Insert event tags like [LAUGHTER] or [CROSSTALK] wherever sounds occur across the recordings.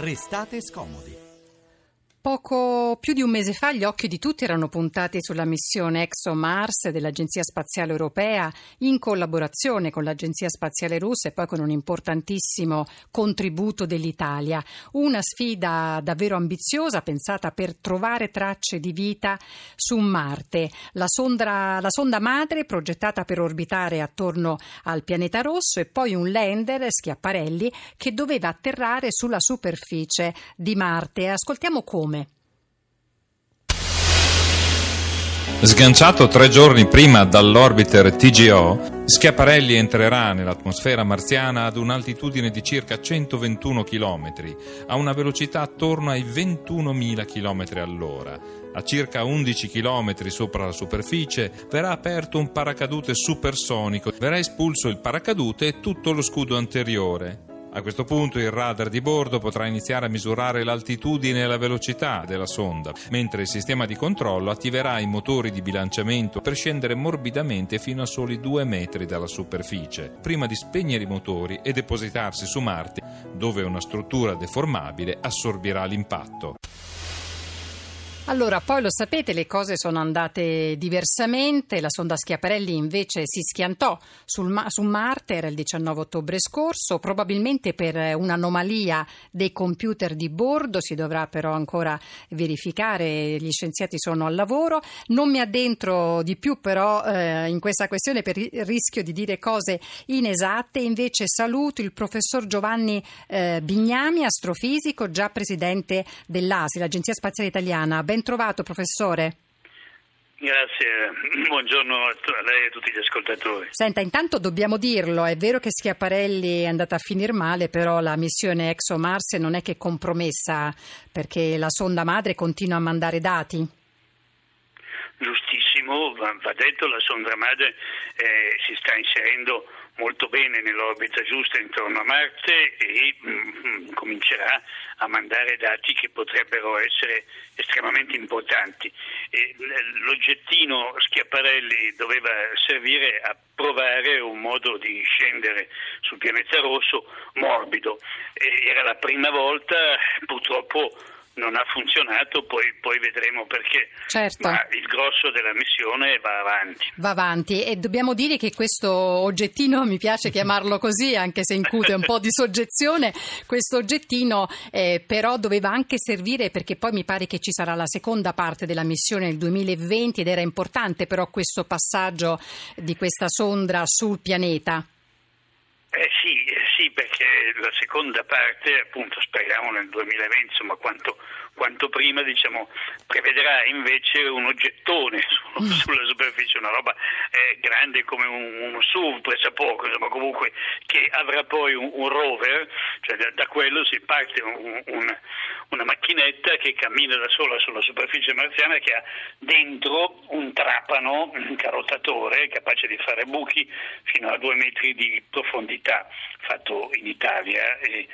Restate scomodi. Poco più di un mese fa gli occhi di tutti erano puntati sulla missione ExoMars dell'Agenzia Spaziale Europea in collaborazione con l'Agenzia Spaziale Russa e poi con un importantissimo contributo dell'Italia. Una sfida davvero ambiziosa pensata per trovare tracce di vita su Marte. La sonda, la sonda madre progettata per orbitare attorno al pianeta rosso e poi un lander, Schiaparelli, che doveva atterrare sulla superficie di Marte. Ascoltiamo come. Sganciato tre giorni prima dall'orbiter TGO, Schiaparelli entrerà nell'atmosfera marziana ad un'altitudine di circa 121 km, a una velocità attorno ai 21.000 km all'ora. A circa 11 km sopra la superficie verrà aperto un paracadute supersonico, verrà espulso il paracadute e tutto lo scudo anteriore. A questo punto il radar di bordo potrà iniziare a misurare l'altitudine e la velocità della sonda, mentre il sistema di controllo attiverà i motori di bilanciamento per scendere morbidamente fino a soli due metri dalla superficie, prima di spegnere i motori e depositarsi su Marte, dove una struttura deformabile assorbirà l'impatto. Allora, poi lo sapete, le cose sono andate diversamente. La sonda Schiaparelli invece si schiantò sul, su Marte, era il 19 ottobre scorso, probabilmente per un'anomalia dei computer di bordo. Si dovrà però ancora verificare, gli scienziati sono al lavoro. Non mi addentro di più però eh, in questa questione per il rischio di dire cose inesatte. Invece saluto il professor Giovanni eh, Bignami, astrofisico, già presidente dell'ASI, l'Agenzia Spaziale Italiana. Ben trovato, professore. Grazie, [CLEARS THROAT] buongiorno a lei e a tutti gli ascoltatori. Senta, intanto dobbiamo dirlo, è vero che Schiaparelli è andata a finire male, però la missione ExoMars non è che compromessa perché la sonda madre continua a mandare dati. Giustissimo, va, va detto, la sonda madre eh, si sta inserendo molto bene nell'orbita giusta intorno a Marte e mm, comincerà a mandare dati che potrebbero essere estremamente importanti. E l'oggettino Schiaparelli doveva servire a provare un modo di scendere sul pianeta rosso morbido. E era la prima volta, purtroppo non ha funzionato, poi, poi, vedremo perché. Certo. Ma il grosso della missione va avanti. Va avanti e dobbiamo dire che questo oggettino, mi piace chiamarlo così, anche se incute un po' di soggezione, questo oggettino eh, però doveva anche servire perché poi mi pare che ci sarà la seconda parte della missione nel 2020 ed era importante però questo passaggio di questa sonda sul pianeta. Eh sì, sì, perché la seconda parte, appunto, speriamo nel 2020, insomma, quanto, quanto prima, diciamo, prevederà invece un oggettone su, mm. sulla superficie, una roba eh, grande come un, uno SUV, presa poco, insomma, comunque, che avrà poi un, un rover, cioè da, da, quello si parte un, un, una macchinetta che cammina da sola sulla superficie marziana che ha dentro un trapano, un carottatore capace di fare buchi fino a due metri di profondità, fatto in Italia e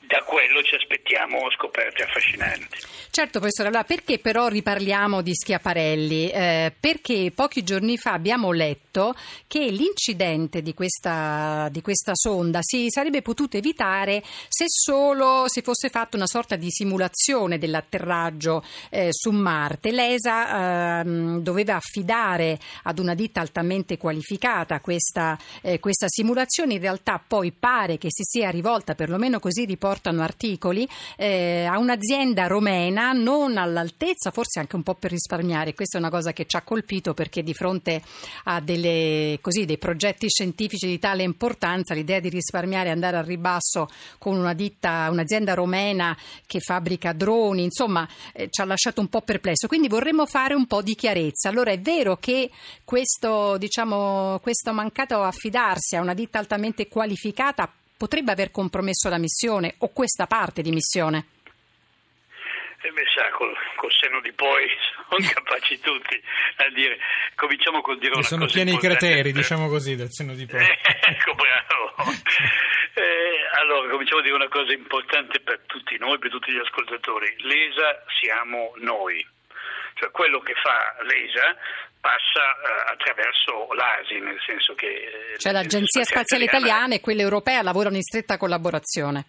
da quello ci aspettiamo scoperte affascinanti. Certo, professore, allora perché però riparliamo di Schiaparelli? Eh, perché pochi giorni fa abbiamo letto che l'incidente di questa, di questa, sonda si sarebbe potuto evitare se solo si fosse fatta una sorta di simulazione dell'atterraggio eh, su Marte. L'ESA eh, doveva affidare ad una ditta altamente qualificata questa, eh, questa simulazione, in realtà poi pare che si sia rivolta, perlomeno così riporta portano articoli eh, a un'azienda romena non all'altezza, forse anche un po' per risparmiare. Questa è una cosa che ci ha colpito perché di fronte a delle, così, dei progetti scientifici di tale importanza l'idea di risparmiare e andare al ribasso con una ditta, un'azienda romena che fabbrica droni, insomma eh, ci ha lasciato un po' perplesso. Quindi vorremmo fare un po' di chiarezza. Allora è vero che questo, diciamo, questo mancato affidarsi a una ditta altamente qualificata potrebbe aver compromesso la missione o questa parte di missione? Eh beh, sa, col, col, senno di poi [LAUGHS] sono capaci tutti a dire. Cominciamo col dire una sono cosa. Sono pieni i crateri, per... diciamo così, del senno di poi. ecco, bravo. [LAUGHS] eh, allora, cominciamo a dire una cosa importante per tutti noi, per tutti gli ascoltatori. L'ESA siamo noi. Cioè, quello che fa l'ESA passa uh, attraverso l'ASI, nel senso che... Eh, cioè l'Agenzia Spaziale Italiana e quella europea lavorano in stretta collaborazione.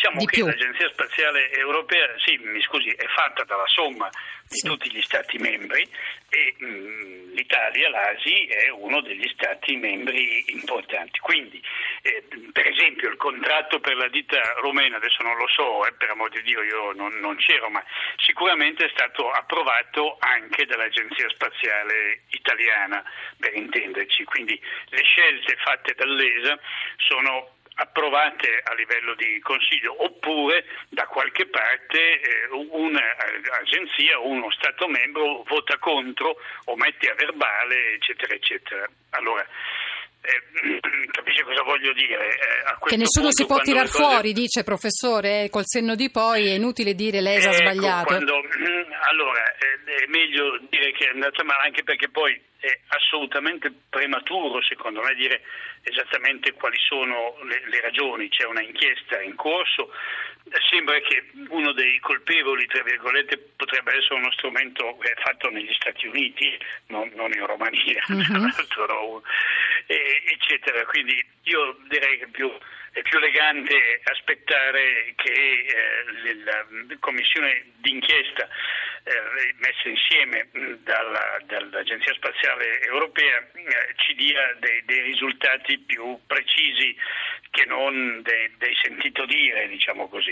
Diciamo di che più. l'Agenzia Spaziale Europea, sì, mi scusi, è fatta dalla somma di Sì. tutti gli Stati membri e mh, l'Italia, l'ASI, è uno degli Stati membri importanti. Quindi, eh, per esempio, il contratto per la ditta rumena, adesso non lo so, eh, per amor di Dio io non, non c'ero, ma sicuramente è stato approvato anche dall'Agenzia Spaziale Italiana, per intenderci. Quindi le scelte fatte dall'ESA sono approvate a livello di consiglio oppure da qualche parte eh, un'agenzia o uno Stato membro vota contro o mette a verbale eccetera eccetera. Allora eh, [CLEARS THROAT] capisce cosa voglio dire? Eh, Che nessuno si punto, può quando tirar cose- fuori, dice professore, eh, col senno di poi è inutile dire lei ha Ecco, sbagliato. quando- [CLEARS THROAT] allora, eh, è meglio dire che è andata male, anche perché poi è assolutamente prematuro, secondo me, dire esattamente quali sono le, le ragioni. C'è una inchiesta in corso. Sembra che uno dei colpevoli, tra virgolette, potrebbe essere uno strumento fatto negli Stati Uniti, non, non in Romania, [LAUGHS] tra l'altro, no? Eh, eccetera. Quindi io direi che più è più elegante aspettare che eh, la commissione d'inchiesta eh, messa insieme mh, dalla- dall'Agenzia Spaziale Europea eh, ci dia dei, dei risultati più precisi che non dei, dei sentito dire, diciamo così.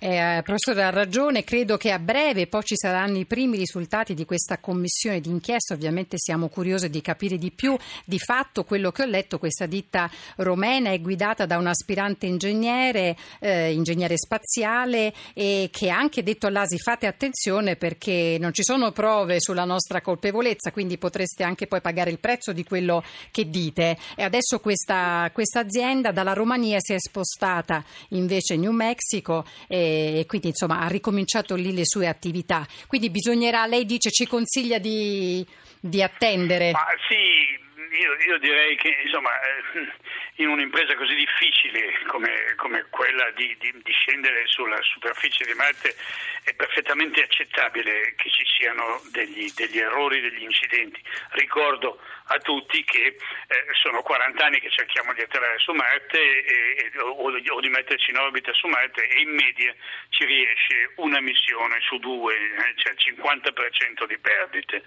Eh, professore ha ragione, credo che a breve poi ci saranno i primi risultati di questa commissione d'inchiesta, ovviamente siamo curiosi di capire di più. Di fatto quello che ho letto, questa ditta romena è guidata da un aspirante ingegnere, eh, ingegnere spaziale e che ha anche detto all'ASI fate attenzione perché non ci sono prove sulla nostra colpevolezza, quindi potreste anche poi pagare il prezzo di quello che dite. E adesso questa, questa azienda dalla Romania si è spostata invece in New Mexico e, e quindi insomma ha ricominciato lì le sue attività. Quindi bisognerà, lei dice, ci consiglia di, di attendere. Ma sì, io, io direi che insomma eh, in un'impresa così difficile come, come quella di, di- di scendere sulla superficie di Marte è perfettamente accettabile che ci siano degli, degli errori, degli incidenti. Ricordo a tutti che eh, sono 40 anni che cerchiamo di atterrare su Marte e- e- o, o di metterci in orbita su Marte e in media ci riesce una missione su due, eh, cioè il 50% di perdite,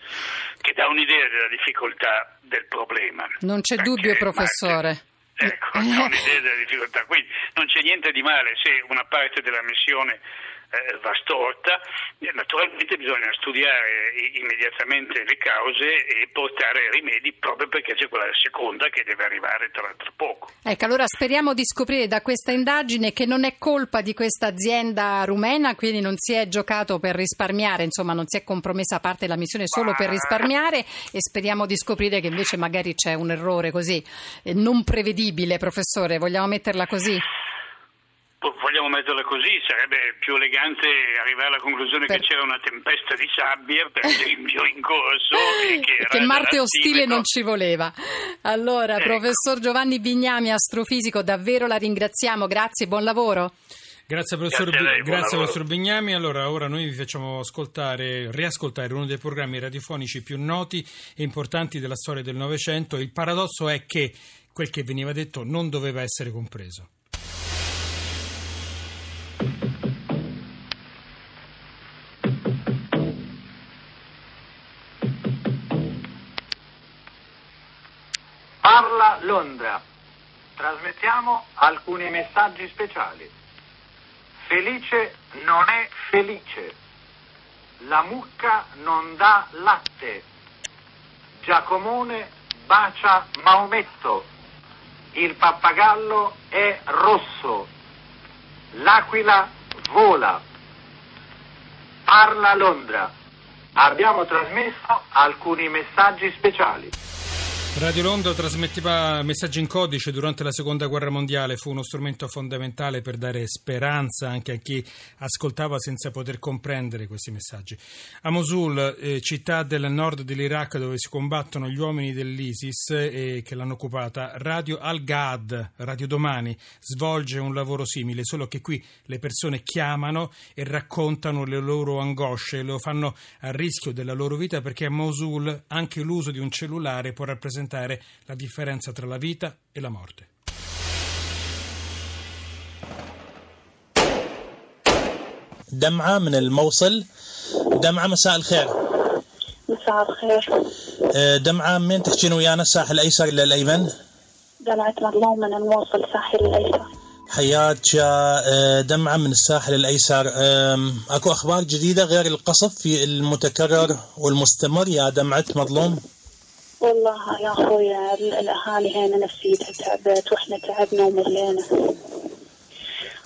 che dà un'idea della difficoltà del problema. Non c'è dubbio, professore. Marte- Ecco, difficoltà. Quindi non c'è niente di male se una parte della missione eh, va storta, Eh, naturalmente bisogna studiare immediatamente le cause e portare rimedi proprio perché c'è quella seconda che deve arrivare tra l'altro poco. Ecco, allora speriamo di scoprire da questa indagine che non è colpa di questa azienda rumena, quindi non si è giocato per risparmiare, insomma non si è compromessa a parte la missione solo per risparmiare e speriamo di scoprire che invece magari c'è un errore così eh, non prevedibile, professore, vogliamo metterla così? Po- Vogliamo metterla così, sarebbe più elegante arrivare alla conclusione Per- che c'era una tempesta di sabbia, per esempio, in corso e che, era che Marte ostile non ci voleva. Allora, Ecco. professor Giovanni Bignami, astrofisico, davvero la ringraziamo, grazie, buon lavoro. Grazie professor, Grazie a lei, grazie, professor Bignami. Allora, ora noi vi facciamo ascoltare, riascoltare uno dei programmi radiofonici più noti e importanti della storia del Novecento. Il paradosso è che quel che veniva detto non doveva essere compreso. Parla Londra. Trasmettiamo alcuni messaggi speciali. Felice non è felice. La mucca non dà latte. Giacomone bacia Maometto. Il pappagallo è rosso. L'aquila vola. Parla Londra. Abbiamo trasmesso alcuni messaggi speciali. Radio Londra trasmetteva messaggi in codice durante la seconda guerra mondiale, fu uno strumento fondamentale per dare speranza anche a chi ascoltava senza poter comprendere questi messaggi. A Mosul, eh, città del nord dell'Iraq dove si combattono gli uomini dell'ISIS e che l'hanno occupata, Radio Al-Ghad, Radio Domani, svolge un lavoro simile, solo che qui le persone chiamano e raccontano le loro angosce, lo fanno a rischio della loro vita perché a Mosul anche l'uso di un cellulare può rappresentare la differenza tra la vita e la morte. دمعة من الموصل. دمعة مساء الخير. مساء الخير. آه، دمعة من تحكين ويانا الساحل الأيسر إلى الأيمن. دمعة مظلوم من الموصل ساحل الأيسر. حياك يا آه، دمعة من الساحل الأيسر. أكو أخبار جديدة غير القصف في المتكرر والمستمر يا دمعة مظلوم والله يا أخويا ال- الأهالي هنا نفسيتها تعبت وإحنا تعبنا وملينا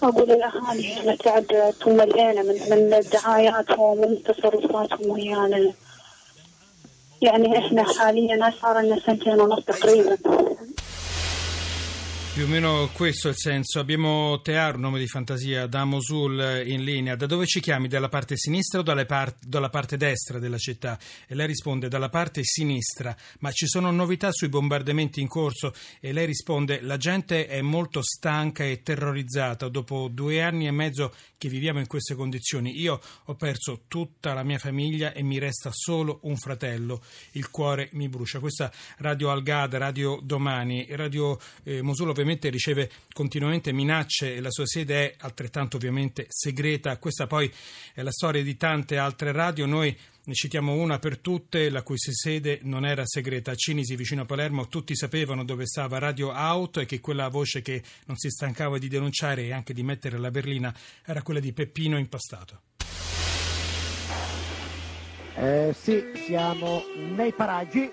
أقول الأهالي هنا تعبت وملينا من من دعاياتهم ومن تصرفاتهم ويانا. يعني إحنا حاليا صار لنا سنتين ونص تقريبا. Più o meno questo è il senso. Abbiamo Tear, un nome di fantasia, da Mosul in linea. Da dove ci chiami? Dalla parte sinistra o dalle par- dalla parte destra della città? E lei risponde dalla parte sinistra. Ma ci sono novità sui bombardamenti in corso? E lei risponde la gente è molto stanca e terrorizzata. Dopo due anni e mezzo che viviamo in queste condizioni, io ho perso tutta la mia famiglia e mi resta solo un fratello. Il cuore mi brucia. Questa Radio Algada, Radio Domani, Radio eh, Mosul ovviamente riceve continuamente minacce e la sua sede è altrettanto ovviamente segreta. Questa poi è la storia di tante altre radio. Noi ne citiamo una per tutte, la cui sede non era segreta. A Cinisi, vicino a Palermo, tutti sapevano dove stava Radio Out e che quella voce che non si stancava di denunciare e anche di mettere la berlina era quella di Peppino Impastato. Eh, sì, siamo nei paraggi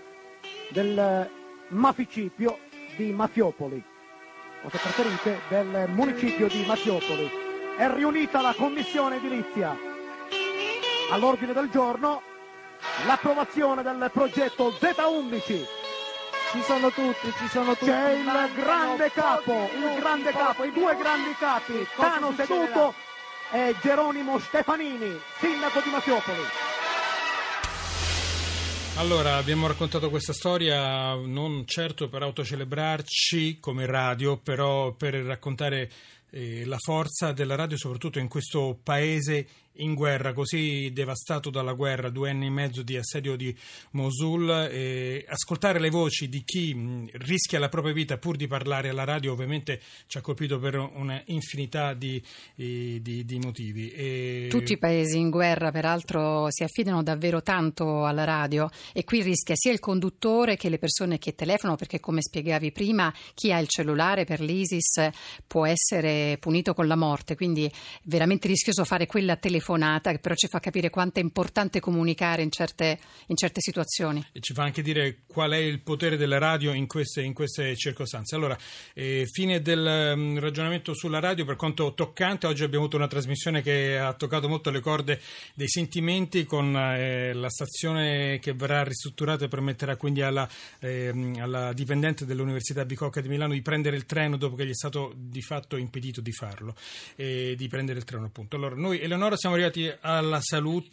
del maficipio di Mafiopoli, o se preferite del municipio di Mafiopoli. È riunita la commissione edilizia. All'ordine del giorno l'approvazione del progetto Z11. Ci sono tutti, ci sono tutti. C'è il grande capo, il grande capo, i due grandi capi, Tano seduto e Geronimo Stefanini, sindaco di Mafiopoli. Allora, abbiamo raccontato questa storia non certo per autocelebrarci come radio, però per raccontare eh, la forza della radio, soprattutto in questo paese in guerra, così devastato dalla guerra, due anni e mezzo di assedio di Mosul. ascoltare le voci di chi rischia la propria vita pur di parlare alla radio, ovviamente ci ha colpito per una infinità di, di- di motivi. E- Tutti i paesi in guerra, peraltro, si affidano davvero tanto alla radio e qui rischia sia il conduttore che le persone che telefonano, perché come spiegavi prima, chi ha il cellulare per l'ISIS può essere punito con la morte, quindi veramente rischioso fare quella telefonata che però ci fa capire quanto è importante comunicare in certe, in certe situazioni. e ci fa anche dire qual è il potere della radio in queste, in queste circostanze. Allora, eh, fine del mm, ragionamento sulla radio, per quanto toccante, oggi abbiamo avuto una trasmissione che ha toccato molto le corde dei sentimenti con eh, la stazione che verrà ristrutturata e permetterà quindi alla, ehm, alla dipendente dell'Università Bicocca di Milano di prendere il treno dopo che gli è stato di fatto impedito di farlo, e di prendere il treno appunto. Allora, noi Eleonora siamo arrivati alla salute.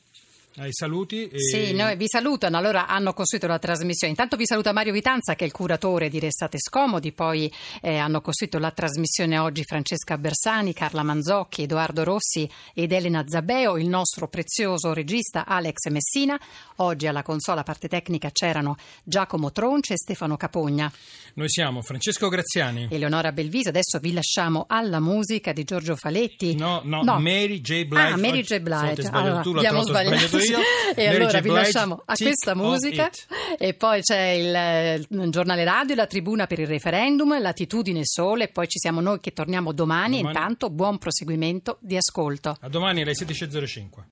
Ai saluti. e- Sì, noi vi salutano. Allora hanno costruito la trasmissione. Intanto vi saluta Mario Vitanza, che è il curatore di Restate Scomodi. Poi eh, hanno costruito la trasmissione oggi Francesca Bersani, Carla Manzocchi, Edoardo Rossi ed Elena Zabeo, il nostro prezioso regista Alex Messina. Oggi alla consola parte tecnica c'erano Giacomo Tronce e Stefano Capogna. Noi siamo Francesco Graziani. Eleonora Belviso. Adesso vi lasciamo alla musica di Giorgio Faletti. No, no, Mary J. Blige. Ah, Mary Oggi- J. Blige. sbagliato Allora, tu, sbagliato. sbagliato io. e Mary allora J. vi lasciamo a Tick questa musica e poi c'è il, eh, il giornale radio, la tribuna per il referendum, latitudine sole e poi ci siamo noi che torniamo domani. Domani. Intanto buon proseguimento di ascolto. A domani alle 16.05.